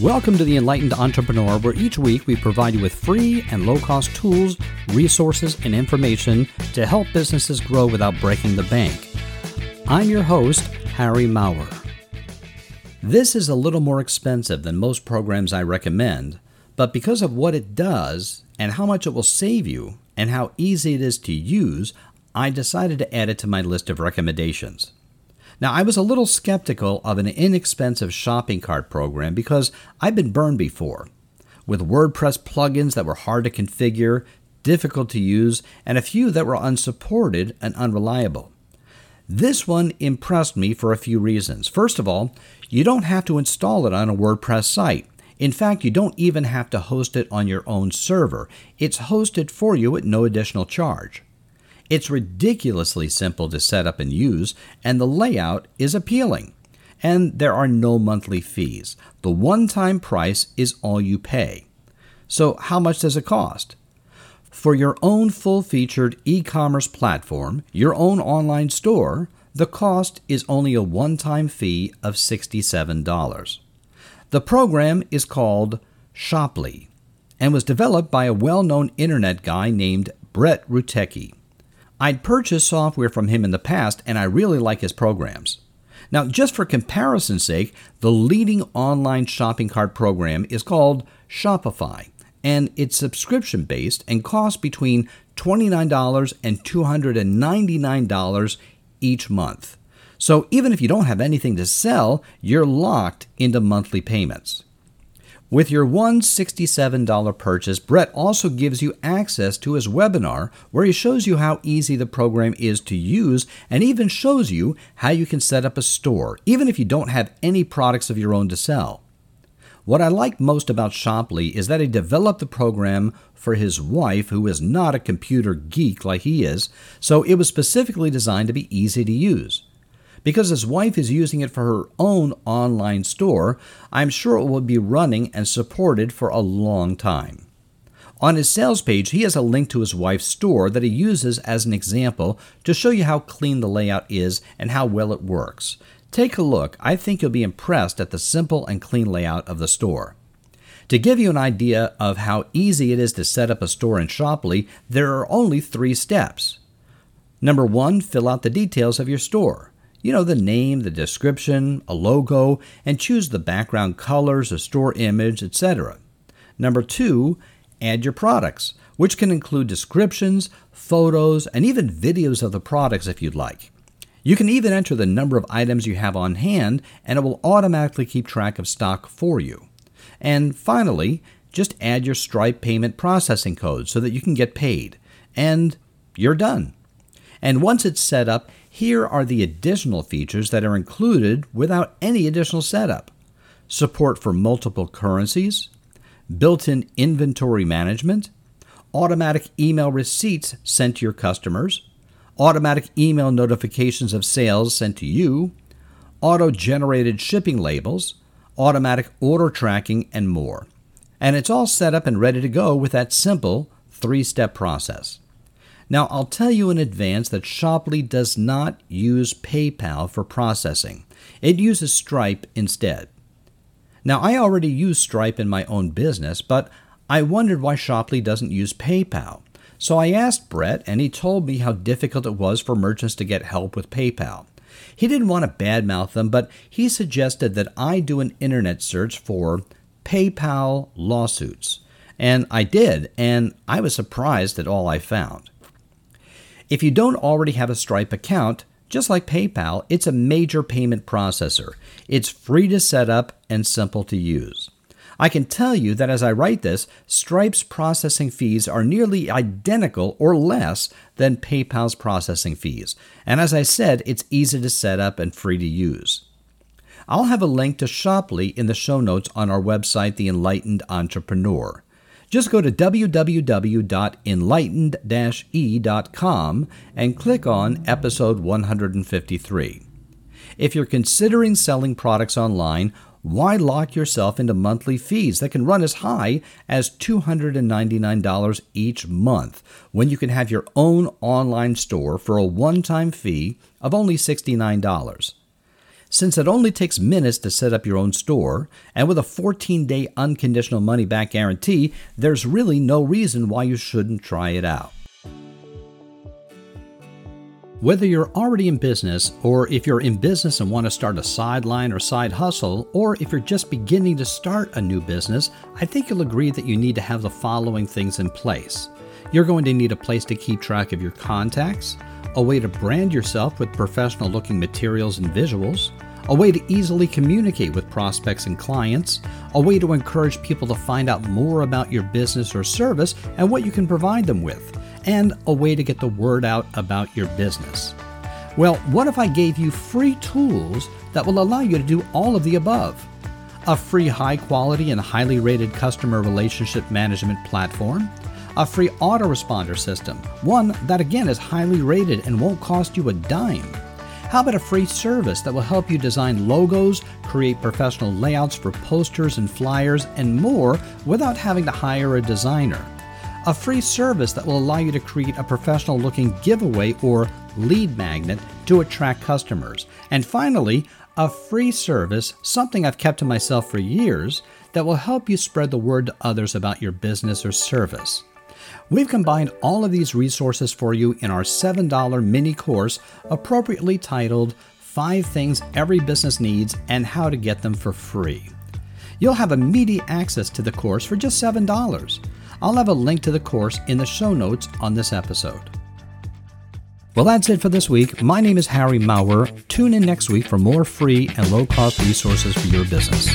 Welcome to the Enlightened Entrepreneur, where each week we provide you with free and low cost tools, resources, and information to help businesses grow without breaking the bank. I'm your host, Harry Maurer. This is a little more expensive than most programs I recommend, but because of what it does and how much it will save you and how easy it is to use, I decided to add it to my list of recommendations. Now, I was a little skeptical of an inexpensive shopping cart program because I've been burned before with WordPress plugins that were hard to configure, difficult to use, and a few that were unsupported and unreliable. This one impressed me for a few reasons. First of all, you don't have to install it on a WordPress site. In fact, you don't even have to host it on your own server. It's hosted for you at no additional charge. It's ridiculously simple to set up and use, and the layout is appealing. And there are no monthly fees. The one time price is all you pay. So, how much does it cost? For your own full featured e commerce platform, your own online store, the cost is only a one time fee of $67. The program is called Shoplly and was developed by a well known internet guy named Brett Rutecky. I'd purchased software from him in the past, and I really like his programs. Now, just for comparison's sake, the leading online shopping cart program is called Shopify, and it's subscription based and costs between $29 and $299 each month. So even if you don't have anything to sell, you're locked into monthly payments. With your $167 purchase, Brett also gives you access to his webinar where he shows you how easy the program is to use and even shows you how you can set up a store, even if you don't have any products of your own to sell. What I like most about Shoplly is that he developed the program for his wife, who is not a computer geek like he is, so it was specifically designed to be easy to use. Because his wife is using it for her own online store, I'm sure it will be running and supported for a long time. On his sales page, he has a link to his wife's store that he uses as an example to show you how clean the layout is and how well it works. Take a look. I think you'll be impressed at the simple and clean layout of the store. To give you an idea of how easy it is to set up a store in Shoplly, there are only three steps. Number one, fill out the details of your store. You know, the name, the description, a logo, and choose the background colors, a store image, etc. Number two, add your products, which can include descriptions, photos, and even videos of the products if you'd like. You can even enter the number of items you have on hand, and it will automatically keep track of stock for you. And finally, just add your Stripe payment processing code so that you can get paid. And you're done. And once it's set up, here are the additional features that are included without any additional setup support for multiple currencies, built in inventory management, automatic email receipts sent to your customers, automatic email notifications of sales sent to you, auto generated shipping labels, automatic order tracking, and more. And it's all set up and ready to go with that simple three step process. Now, I'll tell you in advance that Shoplly does not use PayPal for processing, it uses Stripe instead. Now, I already use Stripe in my own business, but I wondered why Shoplly doesn't use PayPal. So I asked Brett, and he told me how difficult it was for merchants to get help with PayPal. He didn't want to badmouth them, but he suggested that I do an internet search for PayPal lawsuits. And I did, and I was surprised at all I found. If you don't already have a Stripe account, just like PayPal, it's a major payment processor. It's free to set up and simple to use. I can tell you that as I write this, Stripe's processing fees are nearly identical or less than PayPal's processing fees. And as I said, it's easy to set up and free to use. I'll have a link to Shoplly in the show notes on our website, The Enlightened Entrepreneur. Just go to www.enlightened-e.com and click on episode 153. If you're considering selling products online, why lock yourself into monthly fees that can run as high as $299 each month when you can have your own online store for a one time fee of only $69? Since it only takes minutes to set up your own store, and with a 14 day unconditional money back guarantee, there's really no reason why you shouldn't try it out. Whether you're already in business, or if you're in business and want to start a sideline or side hustle, or if you're just beginning to start a new business, I think you'll agree that you need to have the following things in place. You're going to need a place to keep track of your contacts, a way to brand yourself with professional looking materials and visuals, a way to easily communicate with prospects and clients, a way to encourage people to find out more about your business or service and what you can provide them with and a way to get the word out about your business. Well, what if I gave you free tools that will allow you to do all of the above? A free high quality and highly rated customer relationship management platform, a free autoresponder system, one that again is highly rated and won't cost you a dime. How about a free service that will help you design logos, create professional layouts for posters and flyers, and more without having to hire a designer? a free service that will allow you to create a professional looking giveaway or lead magnet to attract customers. And finally, a free service, something I've kept to myself for years, that will help you spread the word to others about your business or service. We've combined all of these resources for you in our $7 mini course, appropriately titled Five Things Every Business Needs and How to Get Them for Free. You'll have immediate access to the course for just $7. I'll have a link to the course in the show notes on this episode. Well, that's it for this week. My name is Harry Maurer. Tune in next week for more free and low cost resources for your business.